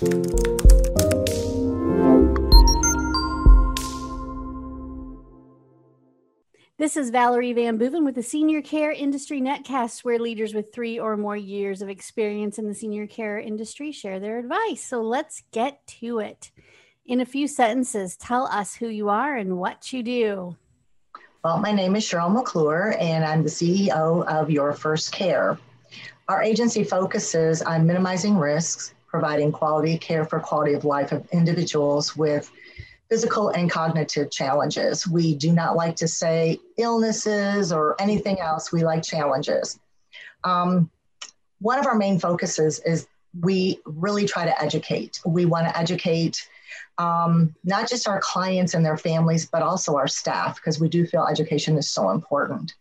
This is Valerie VanBooven with the Senior Care Industry Netcast, where leaders with three or more years of experience in the senior care industry share their advice. So let's get to it. In a few sentences, tell us who you are and what you do. Well, my name is Cheryl McClure, and I'm the CEO of You're First Care. Our agency focuses on minimizing risks, providing quality care for quality of life of individuals with physical and cognitive challenges. We do not like to say illnesses or anything else, we like challenges. Um, one of our main focuses is we really try to educate. We want to educate um, not just our clients and their families, but also our staff, because we do feel education is so important.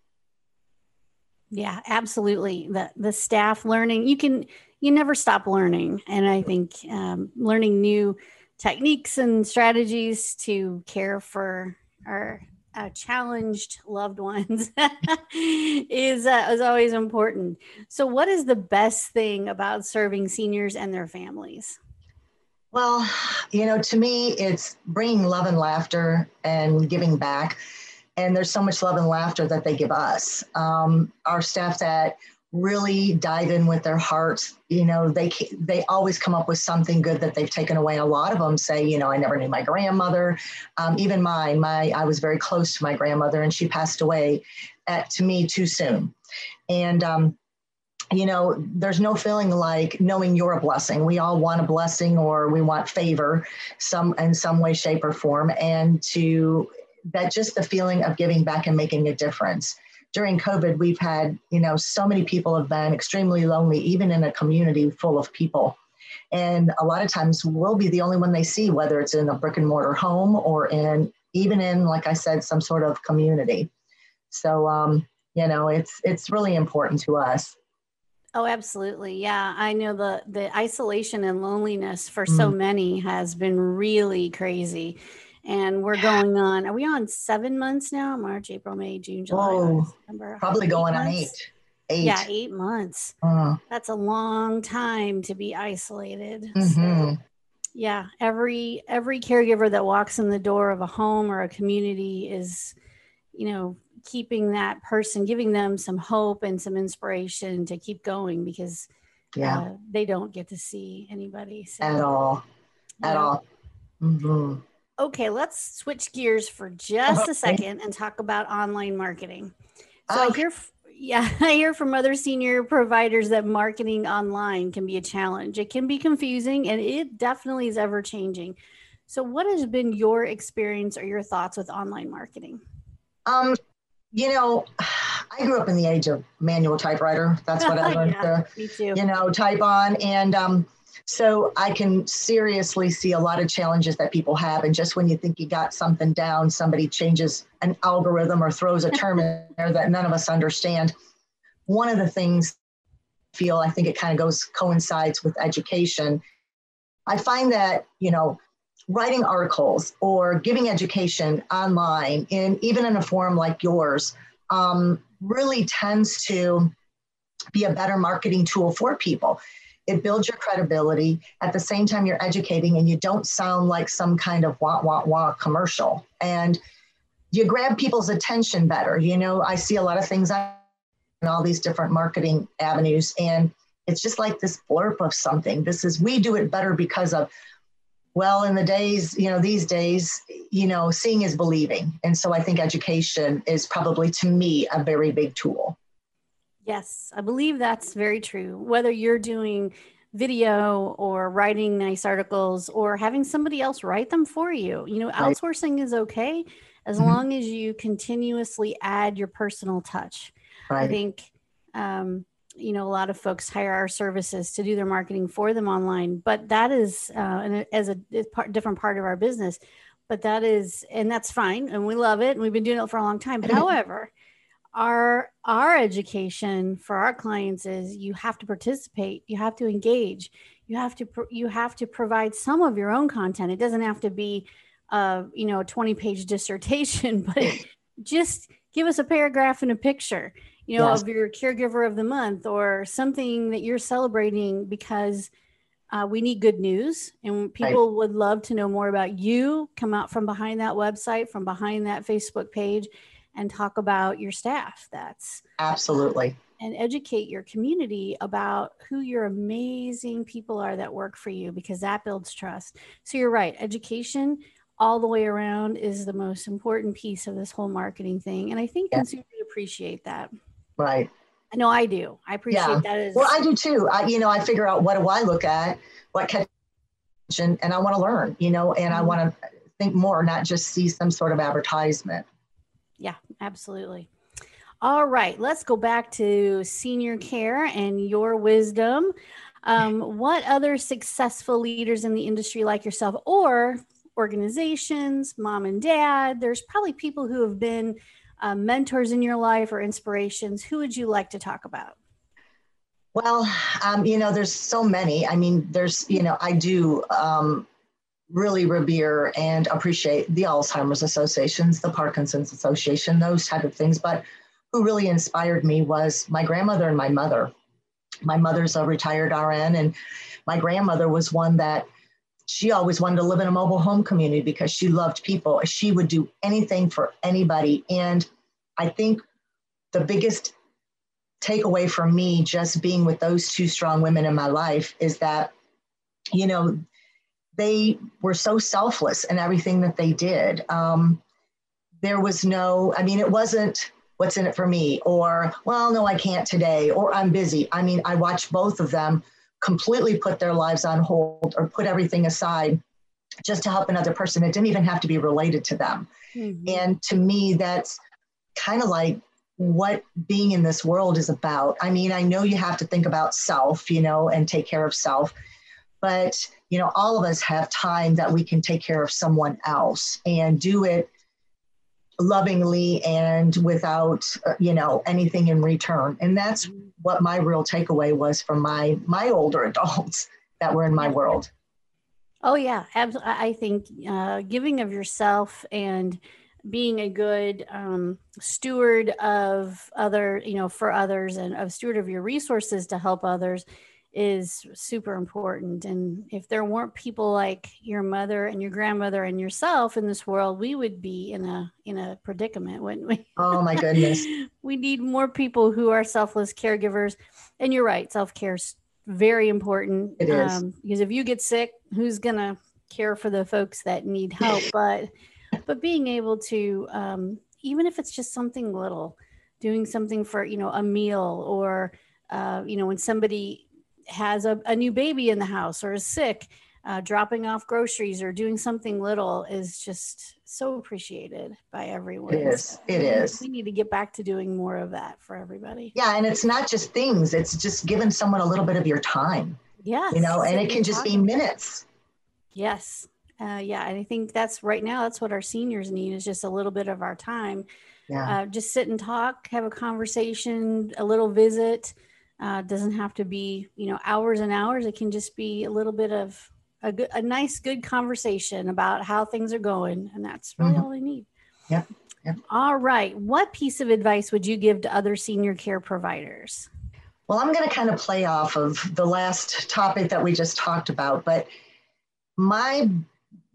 Yeah, absolutely. The the staff learning, you can you never stop learning, and I think um, learning new techniques and strategies to care for our uh, challenged loved ones is uh, is always important. So, what is the best thing about serving seniors and their families? Well, you know, to me, it's bringing love and laughter and giving back. And there's so much love and laughter that they give us. Um, our staff that really dive in with their hearts you know they they always come up with something good that they've taken away. A lot of them say you know i never knew my grandmother. Um, even mine my i was very close to my grandmother and she passed away at, to me too soon. And um, you know there's no feeling like knowing you're a blessing. We all want a blessing or we want favor some in some way shape or form. And to that just the feeling of giving back and making a difference during COVID, we've had, you know, so many people have been extremely lonely, even in a community full of people. And a lot of times we'll be the only one they see, whether it's in a brick and mortar home or in even in, like I said, some sort of community. So, um, you know, it's it's really important to us. Oh, absolutely. Yeah. I know the the isolation and loneliness for mm. so many has been really crazy and we're going on are we on seven months now? March april may june july Whoa, september probably going months? on eight eight. Yeah eight. months. Uh, that's a long time to be isolated. Mm-hmm. so, yeah every every caregiver that walks in the door of a home or a community is you know keeping that person giving them some hope and some inspiration to keep going because yeah. uh, they don't get to see anybody so. at all. At yeah. all. Mm-hmm okay, let's switch gears for just a second and talk about online marketing. So okay. I hear, yeah, I hear from other senior providers that marketing online can be a challenge. It can be confusing, and it definitely is ever changing. So, what has been your experience or your thoughts with online marketing? Um, you know, I grew up in the age of manual typewriter. That's what I learned yeah, to, you know, type on, and um, so I can seriously see a lot of challenges that people have. And just when you think you got something down, somebody changes an algorithm or throws a term in there that none of us understand. One of the things I feel I think it kind of goes coincides with education. I find that, you know, writing articles or giving education online in even in a forum like yours um, really tends to be a better marketing tool for people it builds your credibility. At the same time, you're educating and you don't sound like some kind of wah, wah, wah commercial. And you grab people's attention better. You know, I see a lot of things on all these different marketing avenues, and it's just like this blurb of something. This is, we do it better because of, well, in the days, you know, these days, you know, seeing is believing. And so I think education is probably to me a very big tool. Yes, I believe that's very true. Whether you're doing video or writing nice articles or having somebody else write them for you, you know, outsourcing is okay as mm-hmm. long as you continuously add your personal touch. Right. I think, um, you know, a lot of folks hire our services to do their marketing for them online, but that is uh, as a part, different part of our business. But that is, and that's fine, and we love it, and we've been doing it for a long time. But however, our our education for our clients is you have to participate you have to engage you have to you have to provide some of your own content it doesn't have to be uh you know a 20 page dissertation but just give us a paragraph and a picture you know yes. of your caregiver of the month or something that you're celebrating because Uh, we need good news, and people right. would love to know more about you. Come out from behind that website, from behind that Facebook page, and talk about your staff. That's absolutely. And educate your community about who your amazing people are that work for you because that builds trust. So you're right. Education all the way around is the most important piece of this whole marketing thing. And I think yeah. consumers appreciate that. Right. I know I do. I appreciate yeah. that. As- well, I do too. I, you know, I figure out what do I look at, what catch and, and I want to learn, you know, and mm-hmm. I want to think more, not just see some sort of advertisement. Yeah, absolutely. All right, let's go back to senior care and your wisdom. Um, what other successful leaders in the industry like yourself or organizations, mom and dad, there's probably people who have been uh, mentors in your life or inspirations. Who would you like to talk about? Well, um, you know, there's so many. I mean, there's, you know, I do um, really revere and appreciate the Alzheimer's associations, the Parkinson's Association, those type of things. But who really inspired me was my grandmother and my mother. My mother's a retired RN, and my grandmother was one that she always wanted to live in a mobile home community because she loved people. She would do anything for anybody. And I think the biggest takeaway for me just being with those two strong women in my life is that, you know, they were so selfless in everything that they did. Um, there was no, I mean, it wasn't what's in it for me or, well, no, I can't today or I'm busy. I mean, I watched both of them completely put their lives on hold or put everything aside just to help another person. It didn't even have to be related to them. Mm-hmm. And to me, that's kind of like what being in this world is about. I mean, I know you have to think about self, you know, and take care of self, but you know, all of us have time that we can take care of someone else and do it lovingly and without uh, you know anything in return. And that's what my real takeaway was from my my older adults that were in my world. Oh yeah. I think uh, giving of yourself and being a good um, steward of other you know for others and a steward of your resources to help others is super important. And if there weren't people like your mother and your grandmother and yourself in this world, we would be in a in a predicament, wouldn't we? Oh my goodness. we need more people who are selfless caregivers. And you're right, self-care is very important. It is. Um, because if you get sick, who's gonna care for the folks that need help? but but being able to um, even if it's just something little, doing something for, you know, a meal or uh, you know, when somebody has a, a new baby in the house or is sick, uh, dropping off groceries or doing something little is just so appreciated by everyone. It is. So it is. We need to get back to doing more of that for everybody. Yeah. And it's not just things, it's just giving someone a little bit of your time. Yeah. You know, and it can just be minutes. Yes. Uh, yeah. And I think that's right now, that's what our seniors need is just a little bit of our time. Yeah. Uh, just sit and talk, have a conversation, a little visit. Uh, doesn't have to be, you know, hours and hours. It can just be a little bit of a good, a nice, good conversation about how things are going, and that's really mm-hmm. all they need. Yeah. yeah. All right. What piece of advice would you give to other senior care providers? Well, I'm going to kind of play off of the last topic that we just talked about, but my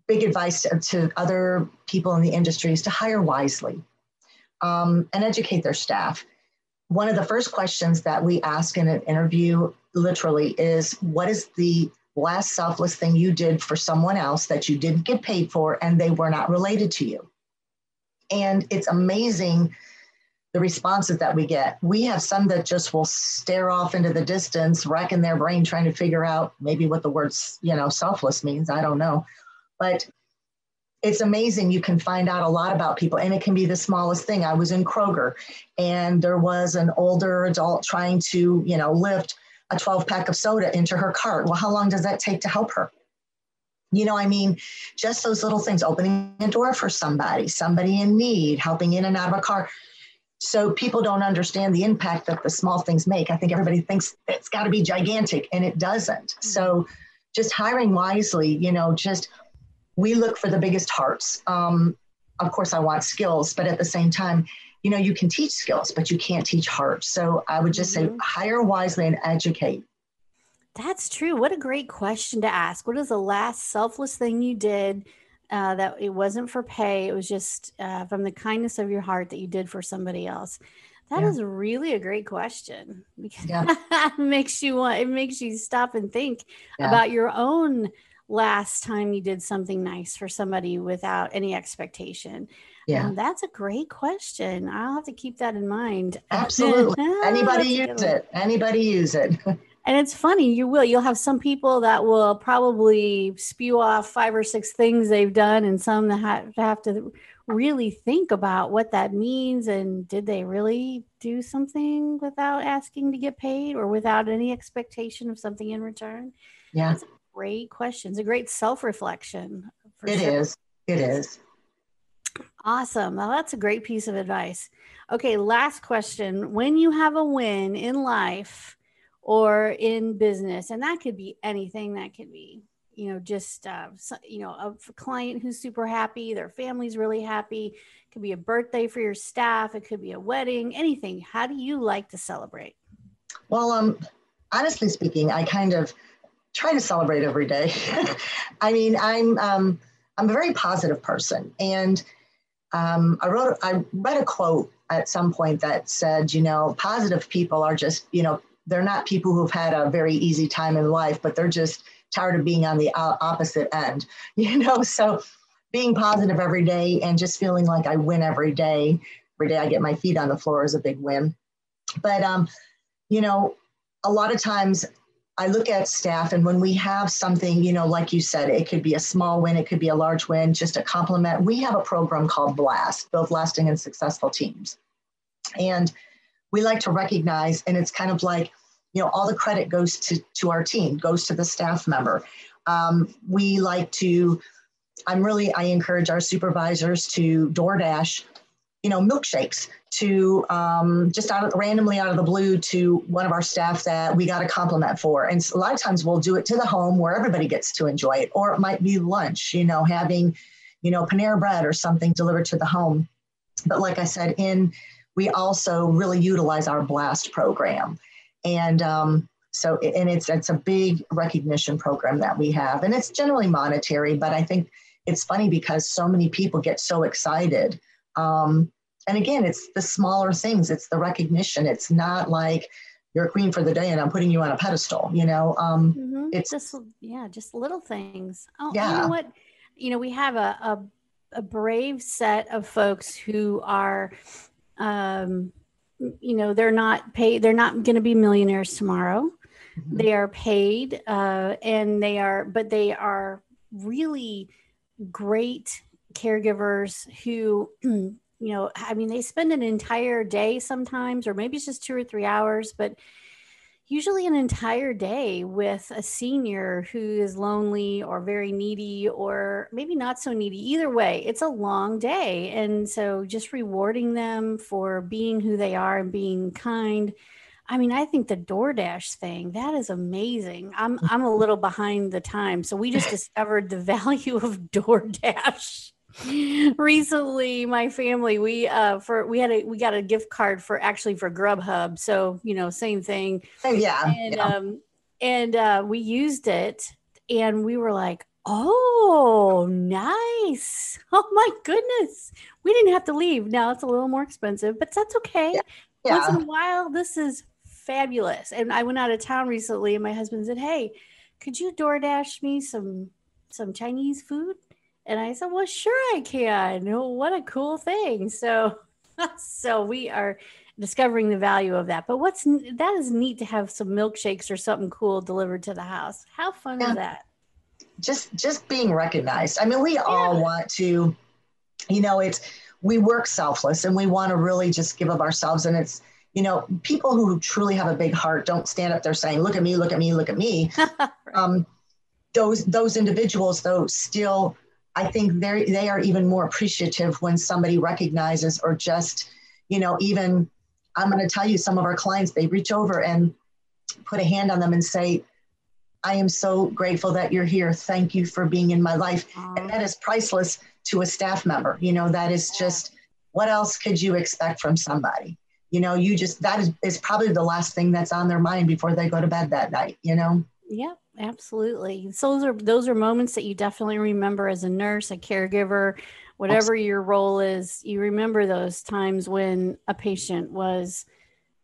big advice to, to other people in the industry is to hire wisely um, and educate their staff one of the first questions that we ask in an interview literally is what is the last selfless thing you did for someone else that you didn't get paid for and they were not related to you? And it's amazing the responses that we get. We have some that just will stare off into the distance, racking their brain trying to figure out maybe what the words, you know, selfless means. I don't know. But it's amazing. You can find out a lot about people, and it can be the smallest thing. I was in Kroger, and there was an older adult trying to, you know, lift a 12 pack of soda into her cart. Well, how long does that take to help her? You know, I mean, just those little things, opening a door for somebody, somebody in need, helping in and out of a car. So people don't understand the impact that the small things make. I think everybody thinks it's got to be gigantic, and it doesn't. So mm-hmm. just hiring wisely, you know, just we look for the biggest hearts. Um, of course, I want skills, but at the same time, you know, you can teach skills, but you can't teach hearts. So I would just mm-hmm. say hire wisely and educate. That's true. What a great question to ask. What is the last selfless thing you did uh, that it wasn't for pay? It was just uh, from the kindness of your heart that you did for somebody else. That yeah. is really a great question because yeah. it makes you want it makes you stop and think yeah. about your own last time you did something nice for somebody without any expectation. Yeah. Um, that's a great question. I'll have to keep that in mind. Absolutely. Anybody use it. Anybody use it. and it's funny, you will. You'll have some people that will probably spew off five or six things they've done, and some that have, have to really think about what that means and did they really do something without asking to get paid or without any expectation of something in return? Yeah. A great question. It's a great self reflection. It sure. is. It is. Awesome. Well, that's a great piece of advice. Okay, last question. When you have a win in life or in business, and that could be anything, that could be you know just uh, you know a client who's super happy their family's really happy it could be a birthday for your staff it could be a wedding anything how do you like to celebrate well um honestly speaking i kind of try to celebrate every day i mean i'm um i'm a very positive person and um, i wrote i read a quote at some point that said you know positive people are just you know they're not people who've had a very easy time in life but they're just tired of being on the opposite end, you know? So being positive every day and just feeling like I win every day, every day I get my feet on the floor is a big win. But, um, you know, a lot of times I look at staff, and when we have something, you know, like you said, it could be a small win, it could be a large win, just a compliment. We have a program called Blast, Build Lasting and Successful Teams. And we like to recognize, and it's kind of like, you know, all the credit goes to, to our team, goes to the staff member. Um, we like to, I'm really, I encourage our supervisors to DoorDash, you know, milkshakes to um, just out of, randomly out of the blue to one of our staff that we got a compliment for. And a lot of times we'll do it to the home where everybody gets to enjoy it, or it might be lunch, you know, having, you know, Panera bread or something delivered to the home. But like I said, in we also really utilize our blast program and um, so and it's it's a big recognition program that we have and it's generally monetary but i think it's funny because so many people get so excited um, and again it's the smaller things it's the recognition it's not like you're a queen for the day and i'm putting you on a pedestal you know um, mm-hmm. it's just yeah just little things oh yeah. you know what you know we have a, a, a brave set of folks who are um, you know they're not paid they're not going to be millionaires tomorrow mm-hmm. they are paid uh, and they are but they are really great caregivers who you know i mean they spend an entire day sometimes or maybe it's just two or three hours but usually an entire day with a senior who is lonely or very needy or maybe not so needy. Either way, it's a long day. And so just rewarding them for being who they are and being kind. I mean, I think the DoorDash thing, that is amazing. I'm I'm a little behind the time. So we just discovered the value of DoorDash recently my family we uh for we had a we got a gift card for actually for grubhub so you know same thing. Oh, yeah. And yeah. um and uh we used it and we were like oh nice. Oh my goodness. We didn't have to leave. Now it's a little more expensive but that's okay. Yeah. Yeah. once in a while this is fabulous. And i went out of town recently and my husband said hey could you DoorDash me some some chinese food and I said, well, sure I can. Oh, what a cool thing. So, so we are discovering the value of that. But what's that is neat to have some milkshakes or something cool delivered to the house. How fun yeah. is that? Just, just being recognized. I mean, we yeah. all want to, you know, it's, we work selfless and we want to really just give of ourselves. And it's, you know, people who truly have a big heart don't stand up there saying, look at me, look at me, look at me. right. um, those, those individuals though still I think they they are even more appreciative when somebody recognizes or just, you know, even I'm going to tell you some of our clients they reach over and put a hand on them and say, "I am so grateful that you're here. Thank you for being in my life." And that is priceless to a staff member. You know, that is just what else could you expect from somebody? You know, you just that is is probably the last thing that's on their mind before they go to bed that night, you know? Yep, absolutely. So those are those are moments that you definitely remember as a nurse, a caregiver, whatever your role is. You remember those times when a patient was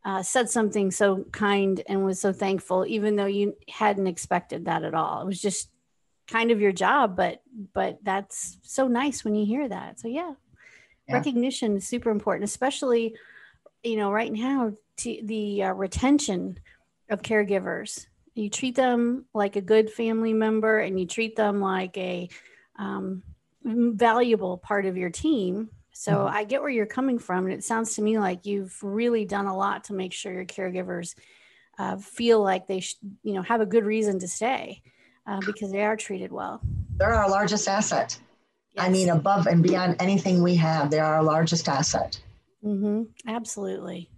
uh, said something so kind and was so thankful, even though you hadn't expected that at all. It was just kind of your job, but but that's so nice when you hear that. So yeah, yeah. recognition is super important, especially you know right now to the uh, retention of caregivers. You treat them like a good family member, and you treat them like a um, valuable part of your team so mm-hmm. I get where you're coming from. And it sounds to me like you've really done a lot to make sure your caregivers uh, feel like they sh- you know, have a good reason to stay uh, because they are treated well. They're our largest asset. Yes. I mean, above and beyond anything we have, they're our largest asset. Mm-hmm. Absolutely.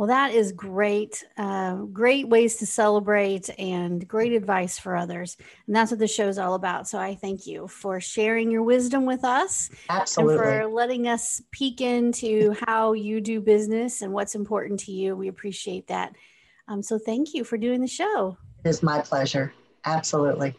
Well, that is great. Uh, great ways to celebrate and great advice for others. And that's what the show is all about. So I thank you for sharing your wisdom with us. Absolutely. And for letting us peek into how you do business and what's important to you. We appreciate that. Um, so thank you for doing the show. It is my pleasure. Absolutely.